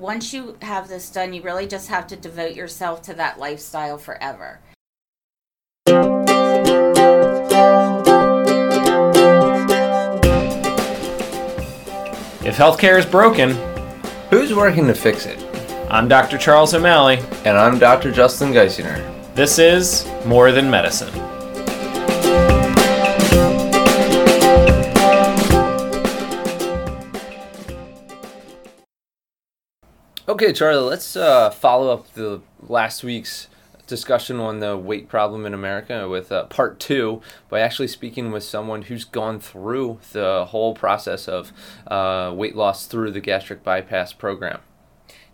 once you have this done, you really just have to devote yourself to that lifestyle forever. If healthcare is broken, Who's working to fix it? I'm Dr. Charles O'Malley. And I'm Dr. Justin Geisinger. This is More Than Medicine. Okay, Charlie, let's uh, follow up the last week's discussion on the weight problem in America with uh, part two by actually speaking with someone who's gone through the whole process of uh, weight loss through the gastric bypass program.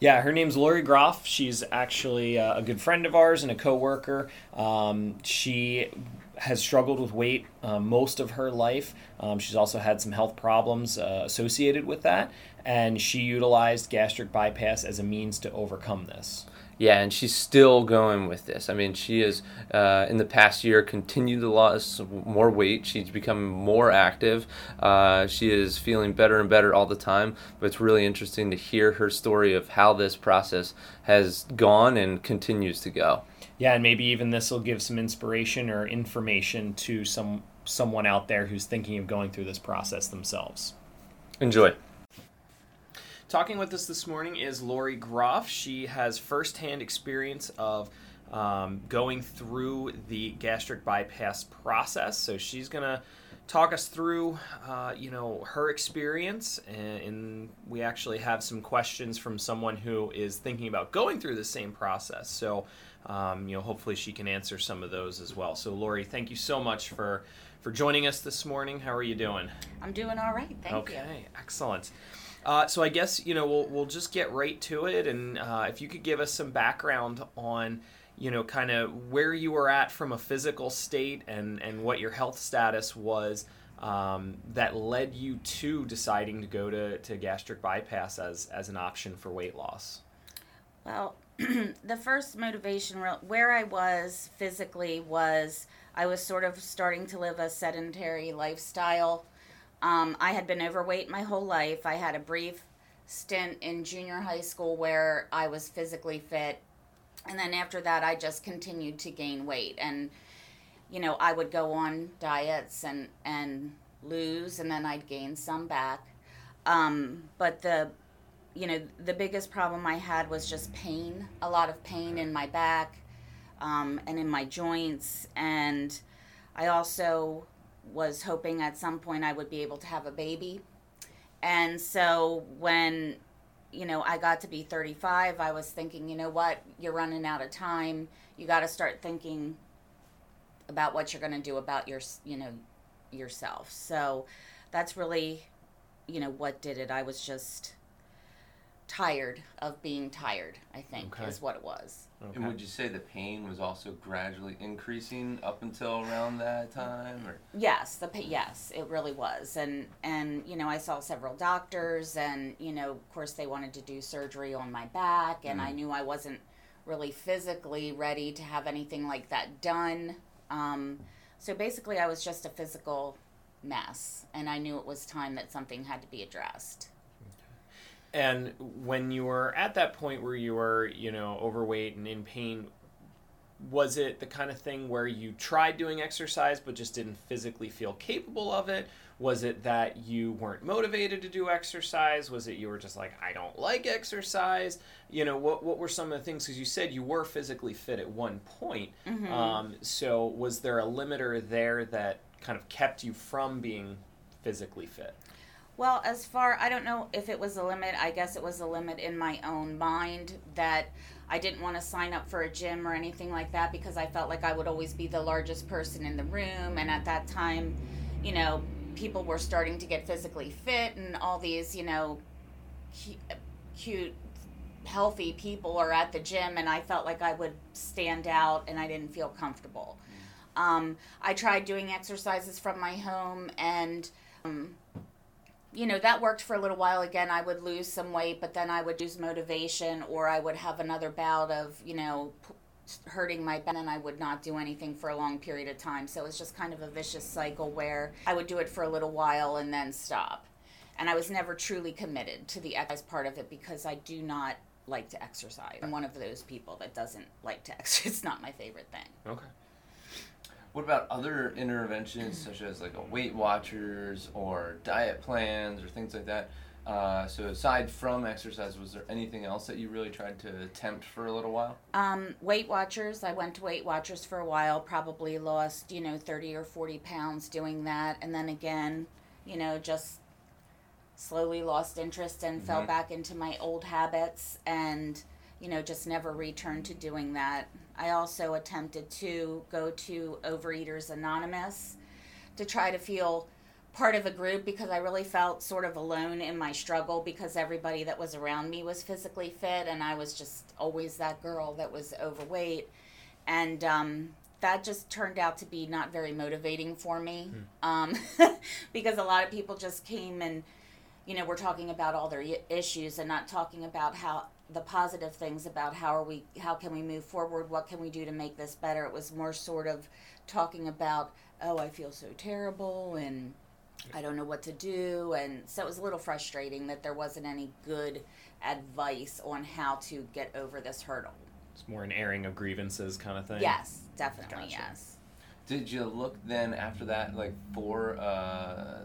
Yeah, her name's Lori Groff. She's actually uh, a good friend of ours and a coworker. Um, she has struggled with weight uh, most of her life. Um, she's also had some health problems uh, associated with that, and she utilized gastric bypass as a means to overcome this. Yeah, and she's still going with this. I mean, she has, uh, in the past year, continued to lose more weight. She's become more active. Uh, she is feeling better and better all the time. But it's really interesting to hear her story of how this process has gone and continues to go. Yeah, and maybe even this will give some inspiration or information to some someone out there who's thinking of going through this process themselves. Enjoy. Talking with us this morning is Lori Groff. She has firsthand experience of um, going through the gastric bypass process. So she's going to talk us through, uh, you know, her experience, and, and, we actually have some questions from someone who is thinking about going through the same process. So, um, you know, hopefully she can answer some of those as well. So, Lori, thank you so much for for joining us this morning. How are you doing? I'm doing all right. Thank okay, you. Okay, excellent. Uh, so I guess you know we'll we'll just get right to it, and uh, if you could give us some background on you know kind of where you were at from a physical state and and what your health status was um, that led you to deciding to go to, to gastric bypass as as an option for weight loss. Well, the first motivation where I was physically was I was sort of starting to live a sedentary lifestyle um, I had been overweight my whole life. I had a brief stint in junior high school where I was physically fit. And then after that, I just continued to gain weight. And, you know, I would go on diets and, and lose, and then I'd gain some back. Um, but the, you know, the biggest problem I had was just pain, a lot of pain in my back um, and in my joints. And I also was hoping at some point I would be able to have a baby. And so when you know, I got to be 35, I was thinking, you know what, you're running out of time. You got to start thinking about what you're going to do about your, you know, yourself. So that's really, you know, what did it. I was just tired of being tired, I think, okay. is what it was. Okay. And would you say the pain was also gradually increasing up until around that time or Yes, the yes, it really was. And and you know, I saw several doctors and you know, of course they wanted to do surgery on my back and mm. I knew I wasn't really physically ready to have anything like that done. Um, so basically I was just a physical mess and I knew it was time that something had to be addressed. And when you were at that point where you were, you know, overweight and in pain, was it the kind of thing where you tried doing exercise but just didn't physically feel capable of it? Was it that you weren't motivated to do exercise? Was it you were just like, I don't like exercise? You know, what, what were some of the things? Because you said you were physically fit at one point. Mm-hmm. Um, so was there a limiter there that kind of kept you from being physically fit? Well, as far I don't know if it was a limit. I guess it was a limit in my own mind that I didn't want to sign up for a gym or anything like that because I felt like I would always be the largest person in the room and at that time, you know, people were starting to get physically fit and all these, you know, cute healthy people are at the gym and I felt like I would stand out and I didn't feel comfortable. Mm. Um, I tried doing exercises from my home and um, you know that worked for a little while again i would lose some weight but then i would lose motivation or i would have another bout of you know hurting my back and i would not do anything for a long period of time so it was just kind of a vicious cycle where i would do it for a little while and then stop and I was never truly committed to the exercise part of it because I do not like to exercise. I'm one of those people that doesn't like to exercise. It's not my favorite thing. Okay. What about other interventions such as like a Weight Watchers or diet plans or things like that? Uh, so aside from exercise, was there anything else that you really tried to attempt for a little while? Um, Weight Watchers. I went to Weight Watchers for a while. Probably lost, you know, thirty or forty pounds doing that, and then again, you know, just slowly lost interest and fell Mhm. back into my old habits, and you know, just never returned to doing that. I also attempted to go to Overeaters Anonymous to try to feel part of a group because I really felt sort of alone in my struggle because everybody that was around me was physically fit and I was just always that girl that was overweight. And um, that just turned out to be not very motivating for me um, because a lot of people just came and, you know, we're talking about all their issues and not talking about how the positive things about how are we how can we move forward what can we do to make this better it was more sort of talking about oh i feel so terrible and I don't know what to do. And so it was a little frustrating that there wasn't any good advice on how to get over this hurdle. It's more an airing of grievances kind of thing. Yes, definitely, Gotcha. yes. Did you look then after that, like for uh,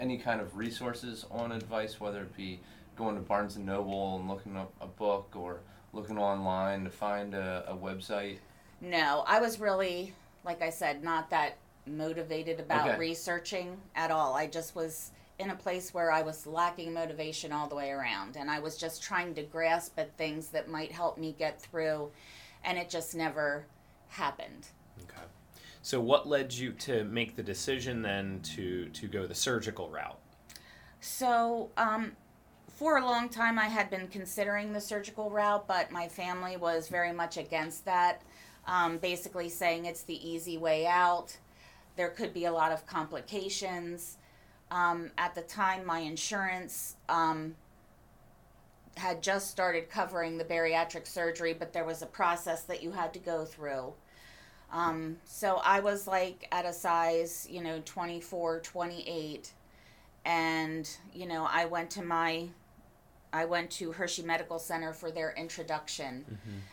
any kind of resources on advice, whether it be going to Barnes and Noble and looking up a book or looking online to find a, a website? No, I was really, like I said, not that motivated about Okay. researching at all. I just was in a place where I was lacking motivation all the way around. And I was just trying to grasp at things that might help me get through. And it just never happened. Okay. So what led you to make the decision then to to go the surgical route? So, um, for a long time, I had been considering the surgical route, but my family was very much against that. Um, basically, saying it's the easy way out. There could be a lot of complications. Um, at the time, my insurance um, had just started covering the bariatric surgery, but there was a process that you had to go through. Um, so I was like at a size, you know, 24, 28 and you know i went to my i went to hershey medical center for their introduction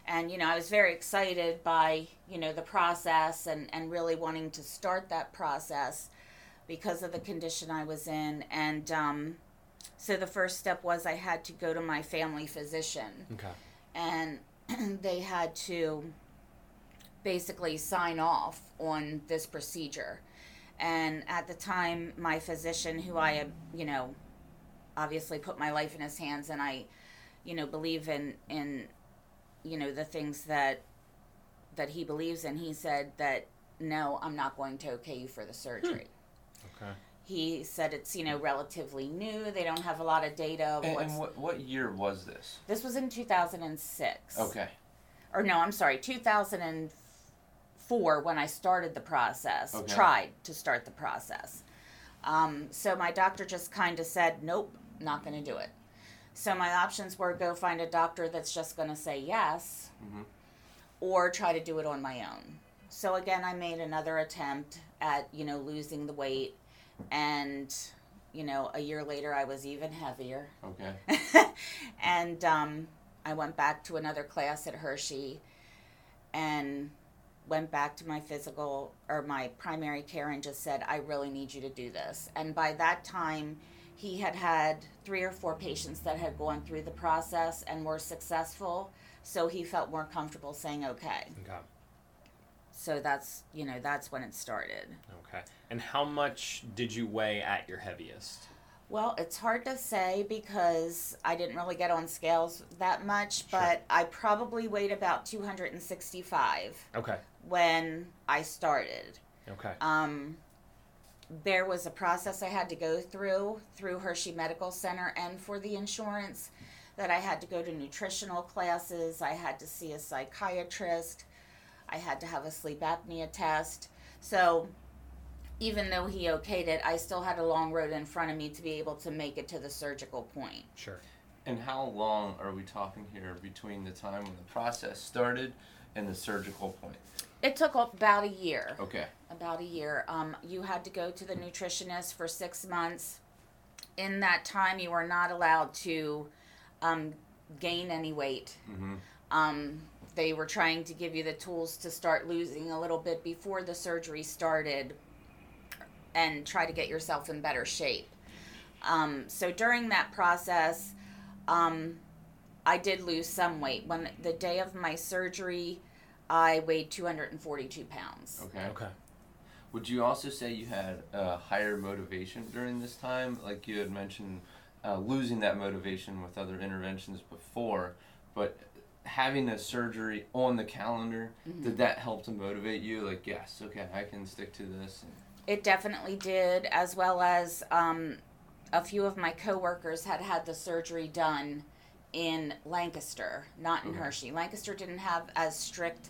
and you know i was very excited by you know the process and and really wanting to start that process because of the condition i was in and um, so the first step was i had to go to my family physician Okay. and they had to basically sign off on this procedure. And at the time, my physician, who I, you know, obviously put my life in his hands, and I, you know, believe in in, you know, the things that that he believes in. He said that no, I'm not going to okay you for the surgery. Okay. He said it's you know relatively new. They don't have a lot of data of And, and what, what year was this? this was in 2006 Okay. or no, I'm sorry, 2004 when I started the process, Okay. tried to start the process. Um, so my doctor just kind of said, nope, not going to do it. So my options were go find a doctor that's just going to say yes, Mhm. or try to do it on my own. So again, I made another attempt at you know losing the weight, and you know a year later I was even heavier Okay. and um, I went back to another class at Hershey and went back to my physical or my primary care and just said, I really need you to do this. And by that time, he had had three or four patients that had gone through the process and were successful. So he felt more comfortable saying, okay. Okay. So that's, you know, that's when it started. Okay. And how much did you weigh at your heaviest? Well, it's hard to say because I didn't really get on scales that much, Sure. but I probably weighed about 265 Okay. when I started. Okay. Um, there was a process I had to go through through Hershey Medical Center and for the insurance that I had to go to nutritional classes, I had to see a psychiatrist, I had to have a sleep apnea test. So even though he okayed it, I still had a long road in front of me to be able to make it to the surgical point. Sure. And how long are we talking here between the time when the process started and the surgical point? It took about a year. Okay. about a year. Um, you had to go to the nutritionist for six months in that time you were not allowed to um, gain any weight. Mm-hmm. Um, they were trying to give you the tools to start losing a little bit before the surgery started and try to get yourself in better shape. Um, so during that process, um, I did lose some weight. When the day of my surgery, I weighed 242 pounds. Okay. Okay. Would you also say you had uh, higher motivation during this time? Like you had mentioned, uh, losing that motivation with other interventions before, but having a surgery on the calendar, did that help to motivate you? Like, yes, okay, I can stick to this. And, It definitely did, as well as um, a few of my coworkers had had the surgery done in Lancaster, not in Okay. Hershey. Lancaster didn't have as strict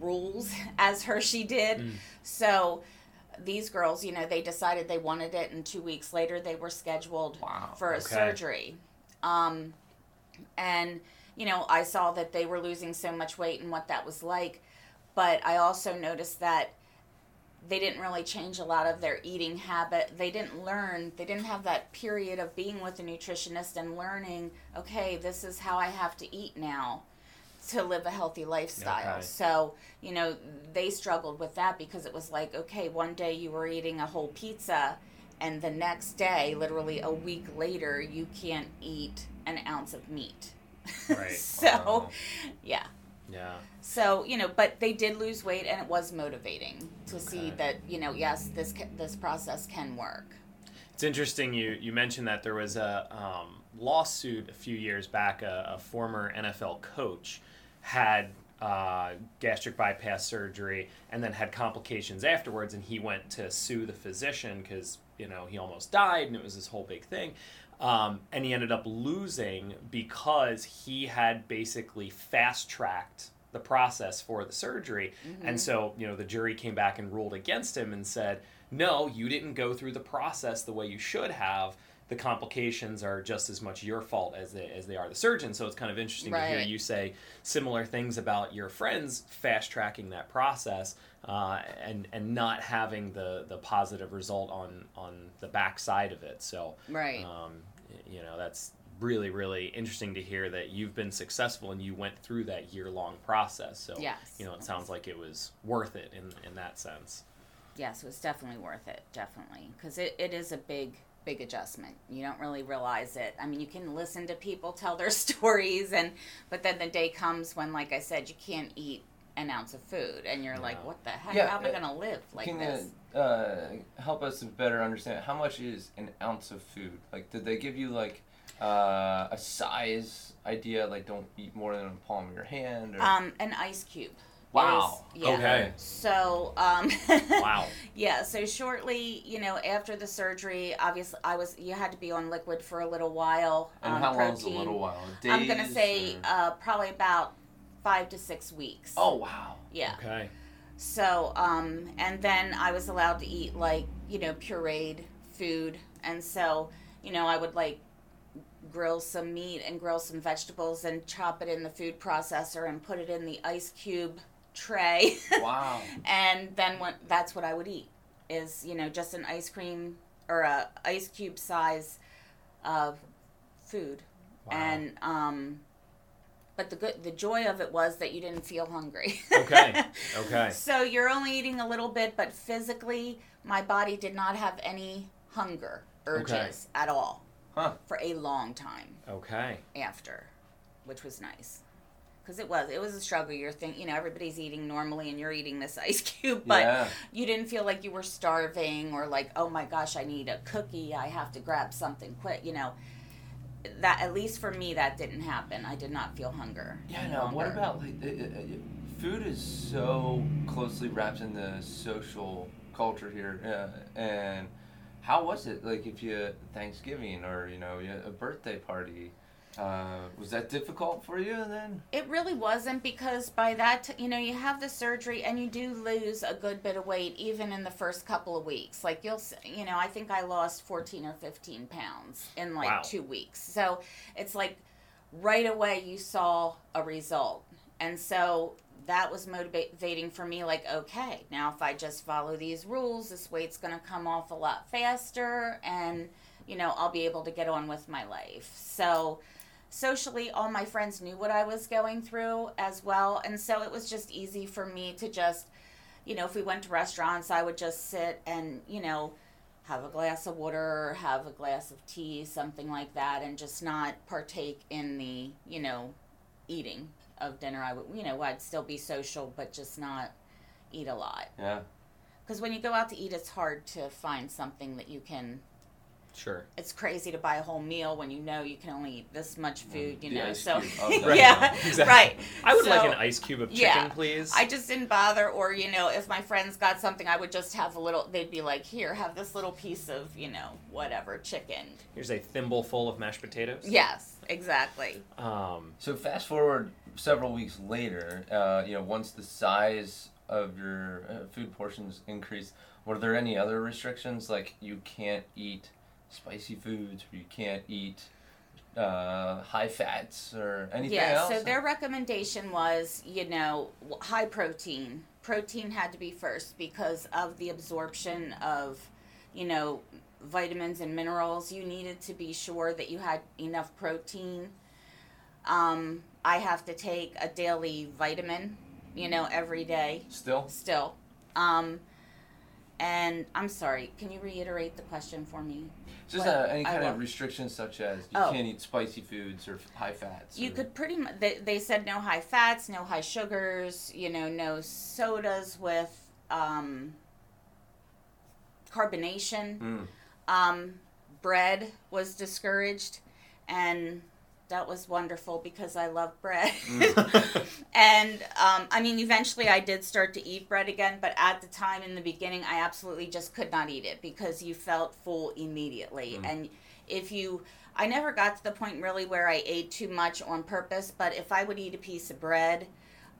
rules as Hershey did. Mm. So these girls, you know, they decided they wanted it, and two weeks later they were scheduled Wow. for a Okay. surgery. Um, and, you know, I saw that they were losing so much weight and what that was like. But I also noticed that they didn't really change a lot of their eating habit. They didn't learn, they didn't have that period of being with a nutritionist and learning, okay, this is how I have to eat now to live a healthy lifestyle. Okay. So, you know, they struggled with that because it was like, okay, one day you were eating a whole pizza and the next day, literally a week later, you can't eat an ounce of meat. Right. so, Wow. yeah. Yeah. So you know, but they did lose weight, and it was motivating to see that you know, yes, this ca- this process can work. It's interesting you, you mentioned that there was a um, lawsuit a few years back. A, a former NFL coach had uh, gastric bypass surgery and then had complications afterwards, and he went to sue the physician because you know he almost died, and it was this whole big thing. Um, and he ended up losing because he had basically fast tracked the process for the surgery. And so, you know, the jury came back and ruled against him and said, no, you didn't go through the process the way you should have. The complications are just as much your fault as they, as they are the surgeon. So it's kind of interesting to hear you say similar things about your friends fast tracking that process uh, and and not having the, the positive result on on the backside of it. So Right. um, you know that's really really interesting to hear that you've been successful and you went through that year long process. So Yes. you know it sounds like it was worth it in in that sense. yes, it was definitely worth it, definitely, because it, it is a big big adjustment. You don't really realize it. I mean, you can listen to people tell their stories, and but then the day comes when, like I said, you can't eat an ounce of food, and you're like, what the heck? Yeah, How am I uh, gonna live like Can this? you uh, help us better understand how much is an ounce of food? Like, did they give you like uh, a size idea? Like, don't eat more than a palm of your hand. Or... Um, an ice cube. Wow. is- yeah. Okay. So, um, Wow. Yeah, so shortly, you know, after the surgery, obviously, I was you had to be on liquid for a little while. and um, how protein. long's a little while? Days I'm gonna say or- uh, probably about five to six weeks. Oh wow. yeah. Okay. So, um, and then I was allowed to eat like you know pureed food, and so you know I would like grill some meat and grill some vegetables and chop it in the food processor and put it in the ice cube tray. Wow. and then when that's what I would eat is you know just an ice cream or a ice cube size of food Wow. and um but the good the joy of it was that you didn't feel hungry Okay. Okay. so you're only eating a little bit but physically my body did not have any hunger urges Okay. at all Huh. for a long time Okay. after, which was nice. Because it was, it was a struggle. You're thinking, you know, everybody's eating normally, and you're eating this ice cube, but yeah. you didn't feel like you were starving or like, oh my gosh, I need a cookie. I have to grab something quick. You know, that at least for me, that didn't happen. I did not feel hunger. Yeah. No. What about like uh, uh, food is so closely wrapped in the social culture here, uh, and how was it like if you Thanksgiving or you know a birthday party? Uh, was that difficult for you then? It really wasn't because by that, t- you know, you have the surgery and you do lose a good bit of weight even in the first couple of weeks. Like you'll, s- you know, I think I lost 14 or 15 pounds in like Wow. two weeks. So it's like right away you saw a result. And so that was motivating for me like, okay, now if I just follow these rules, this weight's going to come off a lot faster and you know, I'll be able to get on with my life. So, socially, all my friends knew what I was going through as well. And so it was just easy for me to just, you know, if we went to restaurants, I would just sit and, you know, have a glass of water or have a glass of tea, something like that, and just not partake in the, you know, eating of dinner. I would, you know, I'd still be social, but just not eat a lot. Yeah. Because when you go out to eat, it's hard to find something that you can. Sure. It's crazy to buy a whole meal when you know you can only eat this much food. You the know, ice so cube yeah. Exactly. right. I would like an ice cube of chicken, yeah. please. I just didn't bother, or you know, if my friends got something, I would just have a little. They'd be like, "Here, have this little piece of, you know, whatever chicken." Here's a thimble full of mashed potatoes. Yes, exactly. Um, So fast forward several weeks later, uh, you know, once the size of your uh, food portions increased, were there any other restrictions like you can't eat spicy foods you can't eat uh, high fats or anything yeah. else? So their recommendation was, you know, high protein. Protein had to be first because of the absorption of, you know, vitamins and minerals. You needed to be sure that you had enough protein. Um, I have to take a daily vitamin, you know, every day. Still? still. Um, and I'm sorry, can you reiterate the question for me? Just uh, any kind of restrictions such as you Oh. can't eat spicy foods or high fats. You or- could pretty much, they, they said no high fats, no high sugars, you know, no sodas with um, carbonation. Mm. Um, bread was discouraged, and that was wonderful because I love bread. Mm. and um, I mean, eventually I did start to eat bread again, but at the time in the beginning, I absolutely just could not eat it because you felt full immediately. Mm. And if you, I never got to the point really where I ate too much on purpose, but if I would eat a piece of bread,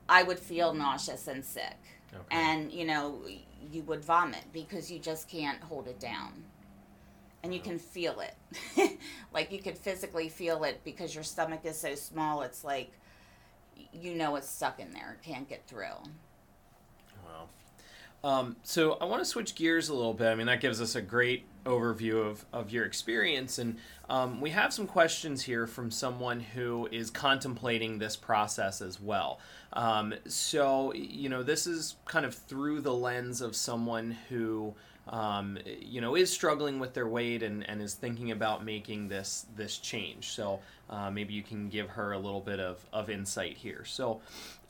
I would feel nauseous and sick. okay. And, you know, you would vomit because you just can't hold it down. And you can feel it. like you could physically feel it because your stomach is so small, it's like you know it's stuck in there, it can't get through. Wow. Um, so I want to switch gears a little bit. I mean, that gives us a great overview of, of your experience. And um, we have some questions here from someone who is contemplating this process as well. Um, so, you know, this is kind of through the lens of someone who. Um, you know, is struggling with their weight and, and is thinking about making this this change. So uh, maybe you can give her a little bit of, of insight here. So,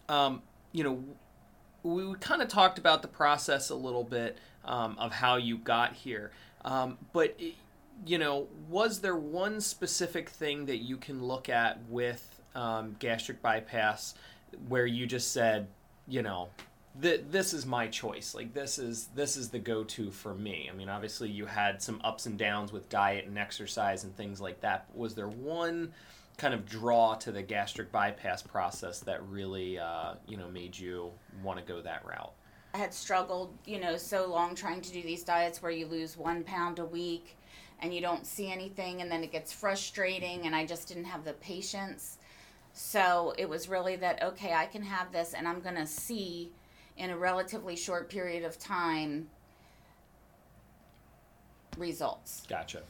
um, you know, we kind of talked about the process a little bit um, of how you got here. Um, but, you know, was there one specific thing that you can look at with um, gastric bypass where you just said, you know, th- this is my choice. Like this is this is the go-to for me. I mean, obviously you had some ups and downs with diet and exercise and things like that. But was there one kind of draw to the gastric bypass process that really, uh, you know, made you want to go that route? I had struggled, you know, so long trying to do these diets where you lose one pound a week and you don't see anything and then it gets frustrating and I just didn't have the patience. So it was really that, okay, I can have this and I'm going to see in a relatively short period of time results. Gotcha.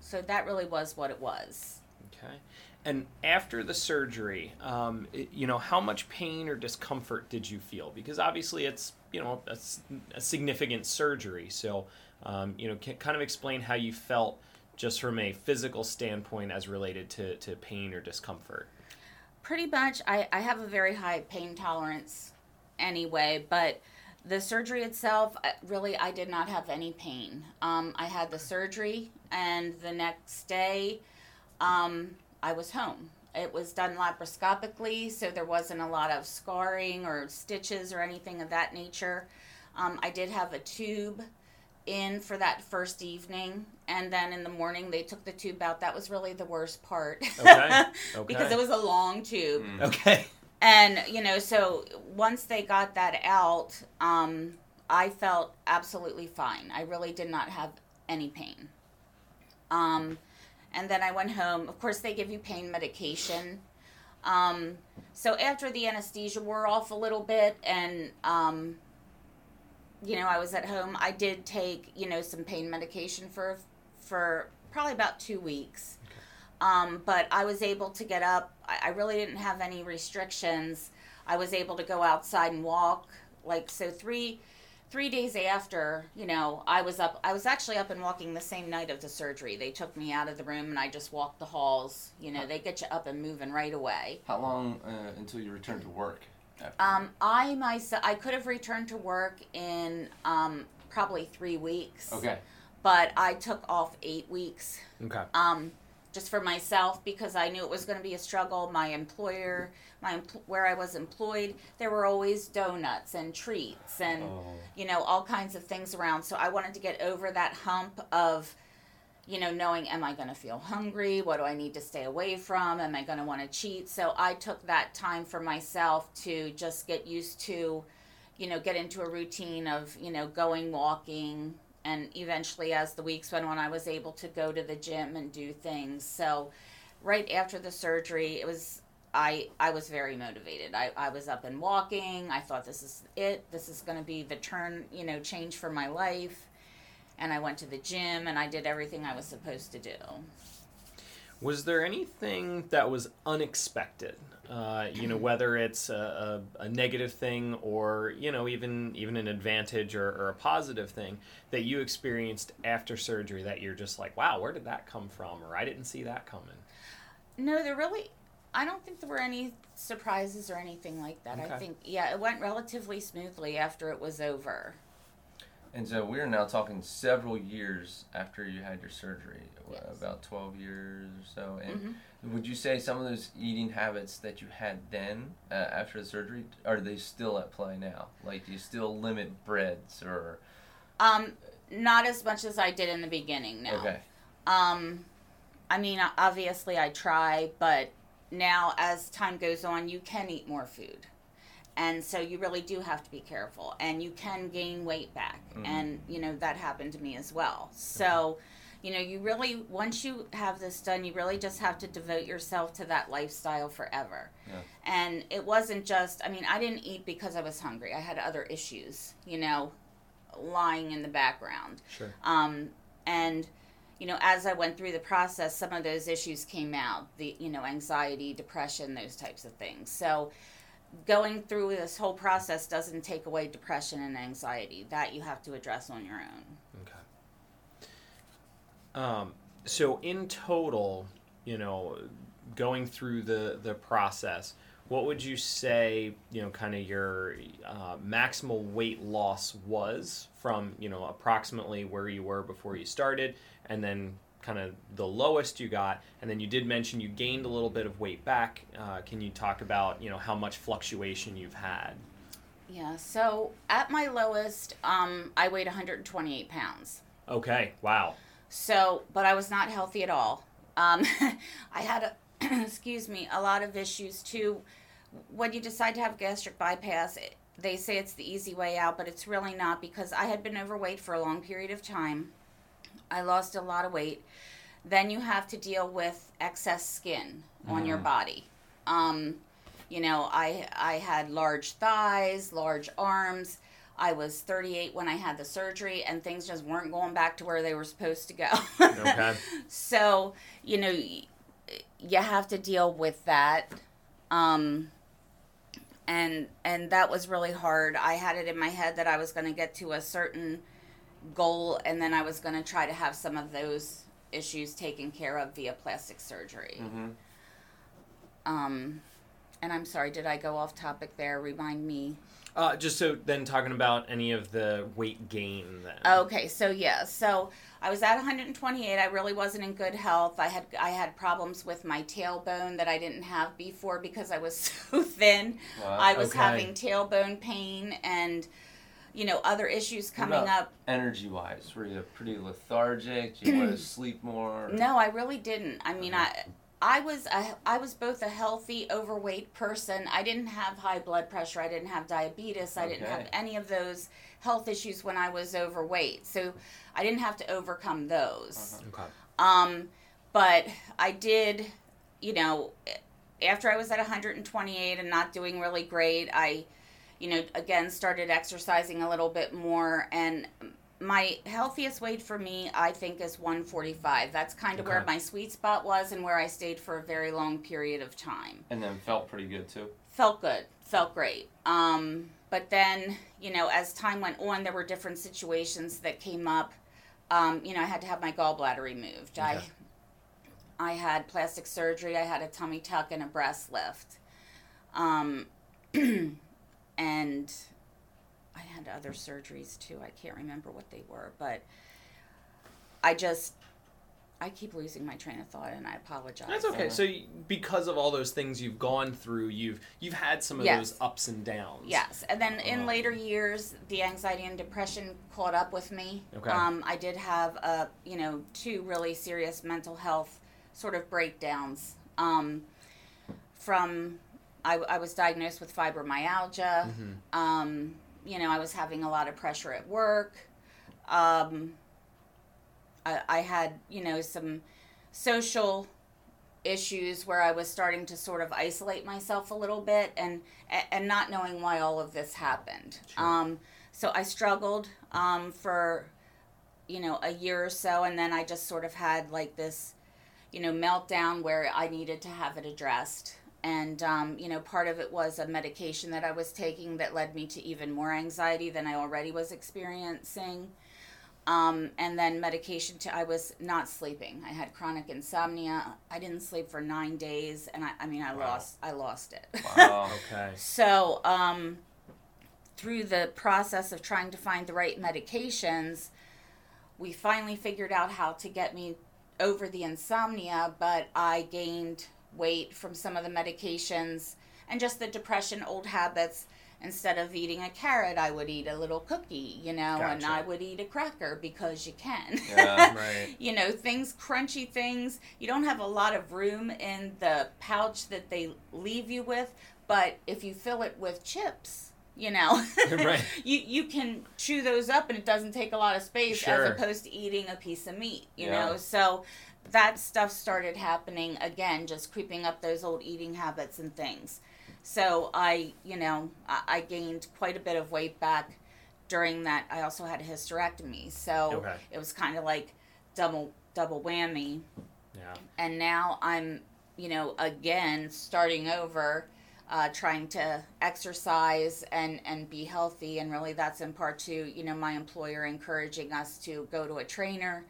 So that really was what it was. Okay. And after the surgery, um, it- you know, how much pain or discomfort did you feel? Because obviously it's, you know, a significant surgery. So, um, you know, can, kind of explain how you felt just from a physical standpoint as related to, to pain or discomfort. pretty much I, I have a very high pain tolerance anyway but the surgery itself really i did not have any pain. Um, i had the surgery and the next day um, i was home. It was done laparoscopically so there wasn't a lot of scarring or stitches or anything of that nature. Um, i did have a tube in for that first evening and then in the morning they took the tube out. That was really the worst part. Okay, because it was a long tube. Mm. Okay. And you know so once they got that out um, i felt absolutely fine. I really did not have any pain. Um, and then i went home. Of course they give you pain medication. Um, so after the anesthesia wore off a little bit and um, you know i was at home i did take you know some pain medication for for probably about two weeks. Um, but I was able to get up. I, I really didn't have any restrictions. I was able to go outside and walk. Like so, three three days after, you know, I was up. I was actually up and walking the same night of the surgery. They took me out of the room and I just walked the halls. You know, they get you up and moving right away. How long uh, until you return to work? Um, I myself, I could have returned to work in um, probably three weeks. okay. But I took off eight weeks. Okay. Um, just for myself because I knew it was going to be a struggle. My employer, my where I was employed, there were always donuts and treats and Oh. you know all kinds of things around. So I wanted to get over that hump of you know knowing am I going to feel hungry? What do I need to stay away from? Am I going to want to cheat? So I took that time for myself to just get used to you know get into a routine of you know going walking and eventually as the weeks went on i was able to go to the gym and do things. So right after the surgery it was i i was very motivated. I, I was up and walking. I thought this is it. This is going to be the turn you know change for my life. And i went to the gym and i did everything i was supposed to do Was there anything that was unexpected? Uh, you know, whether it's a, a, a negative thing or you know even even an advantage or, or a positive thing that you experienced after surgery that you're just like, wow, where did that come from? Or I didn't see that coming. No, there really. I don't think there were any surprises or anything like that. I think, yeah, it went relatively smoothly after it was over. And so we're now talking several years after you had your surgery, Yes. about 12 years or so. And Mhm. would you say some of those eating habits that you had then uh, after the surgery, are they still at play now? Like, do you still limit breads or. Um, not as much as I did in the beginning. Now, Okay. um, I mean, obviously I try, but now as time goes on, you can eat more food, and so you really do have to be careful, and you can gain weight back, Mhm. and you know that happened to me as well. So. You know, you really once you have this done, you really just have to devote yourself to that lifestyle forever. Yeah. And it wasn't just I mean, I didn't eat because I was hungry. I had other issues, you know, lying in the background. Sure. Um, and you know, as I went through the process, some of those issues came out. The you know, anxiety, depression, those types of things. So going through this whole process doesn't take away depression and anxiety. That you have to address on your own. Okay. Um, so in total, you know, going through the the process, what would you say, you know, kind of your uh, maximal weight loss was from, you know, approximately where you were before you started, and then kind of the lowest you got, and then you did mention you gained a little bit of weight back. Uh, can you talk about, you know, how much fluctuation you've had? Yeah. So at my lowest, um, I weighed 128 pounds. Okay. Wow. So, but I was not healthy at all. Um, I had, a, excuse me, a lot of issues too. When you decide to have gastric bypass, it, they say it's the easy way out, but it's really not because I had been overweight for a long period of time. I lost a lot of weight. Then you have to deal with excess skin on your Mhm. body. Um, you know, I I had large thighs, large arms. I was 38 when I had the surgery, and things just weren't going back to where they were supposed to go. Okay. so, you know, you have to deal with that. Um, and and that was really hard. I had it in my head that I was going to get to a certain goal, and then I was going to try to have some of those issues taken care of via plastic surgery. Mm-hmm. Um, and I'm sorry, did I go off topic there? Remind me. Uh, just so then talking about any of the weight gain then. Okay, so yeah, so I was at 128. I really wasn't in good health. I had I had problems with my tailbone that I didn't have before because I was so thin. Wow. I was okay. having tailbone pain and you know other issues coming up. Energy wise, were you pretty lethargic? Do you want to sleep more? No, I really didn't. I mean, I I was a, I was both a healthy overweight person. I didn't have high blood pressure. I didn't have diabetes. I didn't have any of those health issues when I was overweight. So I didn't have to overcome those. Uh-huh. Okay. Um, but I did, you know, after I was at 128 and not doing really great, I, you know, again started exercising a little bit more. And my healthiest weight for me, I think, is 145. That's kind of where my sweet spot was and where I stayed for a very long period of time. And then felt pretty good too. Felt good, felt great. Um, but then, you know, as time went on, there were different situations that came up. Um, you know, I had to have my gallbladder removed. I, I had plastic surgery. I had a tummy tuck and a breast lift. Um, and I had other surgeries too. I can't remember what they were, but I just I keep losing my train of thought, and I apologize. That's okay. So y- because of all those things you've gone through, you've you've had some of Yes. those ups and downs. Yes, and then in Um, later years, the anxiety and depression caught up with me. Okay. Um, I did have a you know two really serious mental health sort of breakdowns. Um, from I, I was diagnosed with fibromyalgia. Mhm. Um, you know, I was having a lot of pressure at work. Um, I, I had, you know, some social issues where I was starting to sort of isolate myself a little bit and and not knowing why all of this happened. Sure. Um, so I struggled um, for, you know, a year or so, and then I just sort of had like this, you know, meltdown where I needed to have it addressed. And, um, you know, part of it was a medication that I was taking that led me to even more anxiety than I already was experiencing. Um, and then medication to, I was not sleeping. I had chronic insomnia. I didn't sleep for nine days. And I, I mean, I Wow. lost, I lost it. Wow. Okay. So, um, through the process of trying to find the right medications, we finally figured out how to get me over the insomnia, but I gained weight from some of the medications and just the depression, old habits. Instead of eating a carrot, I would eat a little cookie, you know, and I would eat a cracker because you can. Yeah, Right. you know, things, crunchy things. You don't have a lot of room in the pouch that they leave you with, but if you fill it with chips, you know, Right. you you can chew those up and it doesn't take a lot of space Sure. as opposed to eating a piece of meat, you Yeah. know. So that stuff started happening again, just creeping up those old eating habits and things. So I, you know, I, I gained quite a bit of weight back during that. I also had a hysterectomy, so Okay. it was kind of like double double whammy. Yeah. And now I'm, you know, again starting over, uh, trying to exercise and and be healthy. And really, that's in part to you know my employer encouraging us to go to a trainer,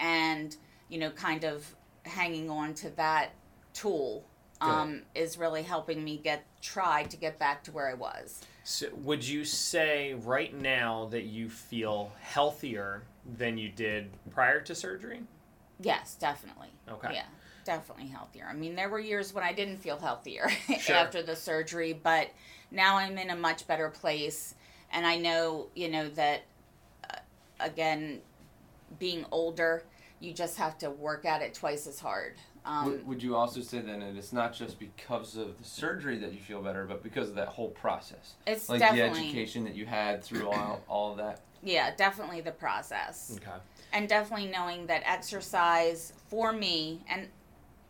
and you know, kind of hanging on to that tool. Um, is really helping me get try to get back to where I was. So would you say right now that you feel healthier than you did prior to surgery? Yes, definitely. Okay. Yeah, definitely healthier. I mean, there were years when I didn't feel healthier Sure. after the surgery, but now I'm in a much better place. And I know, you know, that uh, again, being older, you just have to work at it twice as hard. Um, would, would you also say then that it's not just because of the surgery that you feel better, but because of that whole process? it's Like definitely, the education that you had through all, all of that? yeah, definitely the process. Okay. and definitely knowing that exercise for me and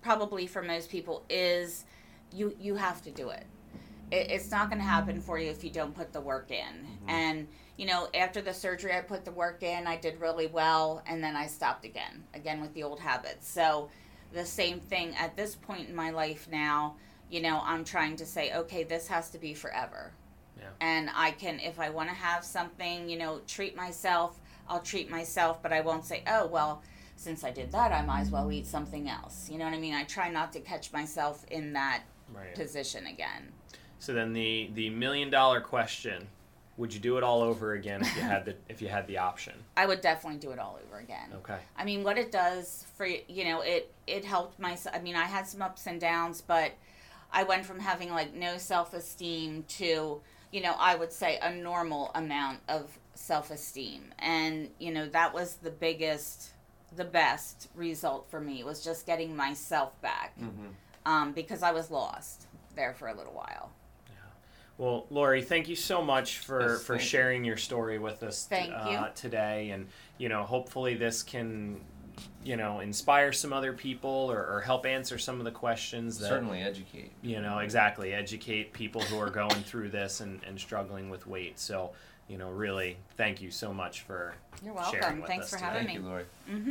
probably for most people is you you have to do it, it it's not going to happen for you if you don't put the work in and you know after the surgery i put the work in i did really well and then i stopped again again with the old habits. So the same thing at this point in my life now you know i'm trying to say okay this has to be forever. Yeah. and i can if i want to have something you know treat myself i'll treat myself but i won't say oh well since i did that i might as well eat something else. You know what i mean? I try not to catch myself in that Right. position again. So then the the million dollar question: Would you do it all over again if you had the if you had the option? i would definitely do it all over again Okay. I mean, what it does for you know, it it helped my. I mean, I had some ups and downs, but I went from having like no self esteem to you know, I would say a normal amount of self esteem, and you know, that was the biggest, the best result for me was just getting myself back, Mm-hmm. um, because I was lost there for a little while. Well, Lori, thank you so much for, Yes, for thank you. sharing your story with us Thank uh, you. today. And, you know, hopefully this can you know, inspire some other people or, or help answer some of the questions that Certainly educate. you know exactly educate people who are going through this and, and struggling with weight. So you know, really, thank you so much for You're sharing welcome. with Thanks us for today. having Thank me. you, Lori. Mm-hmm.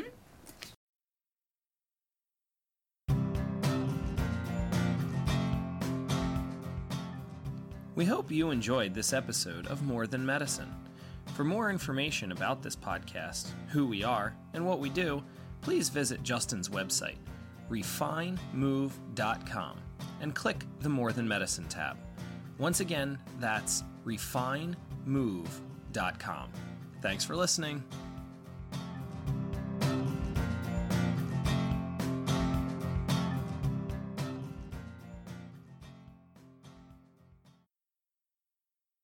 We hope you enjoyed this episode of More Than Medicine. For more information about this podcast, who we are, and what we do, please visit Justin's website, refinemove.com, and click the More Than Medicine tab. Once again, that's refinemove.com. Thanks for listening.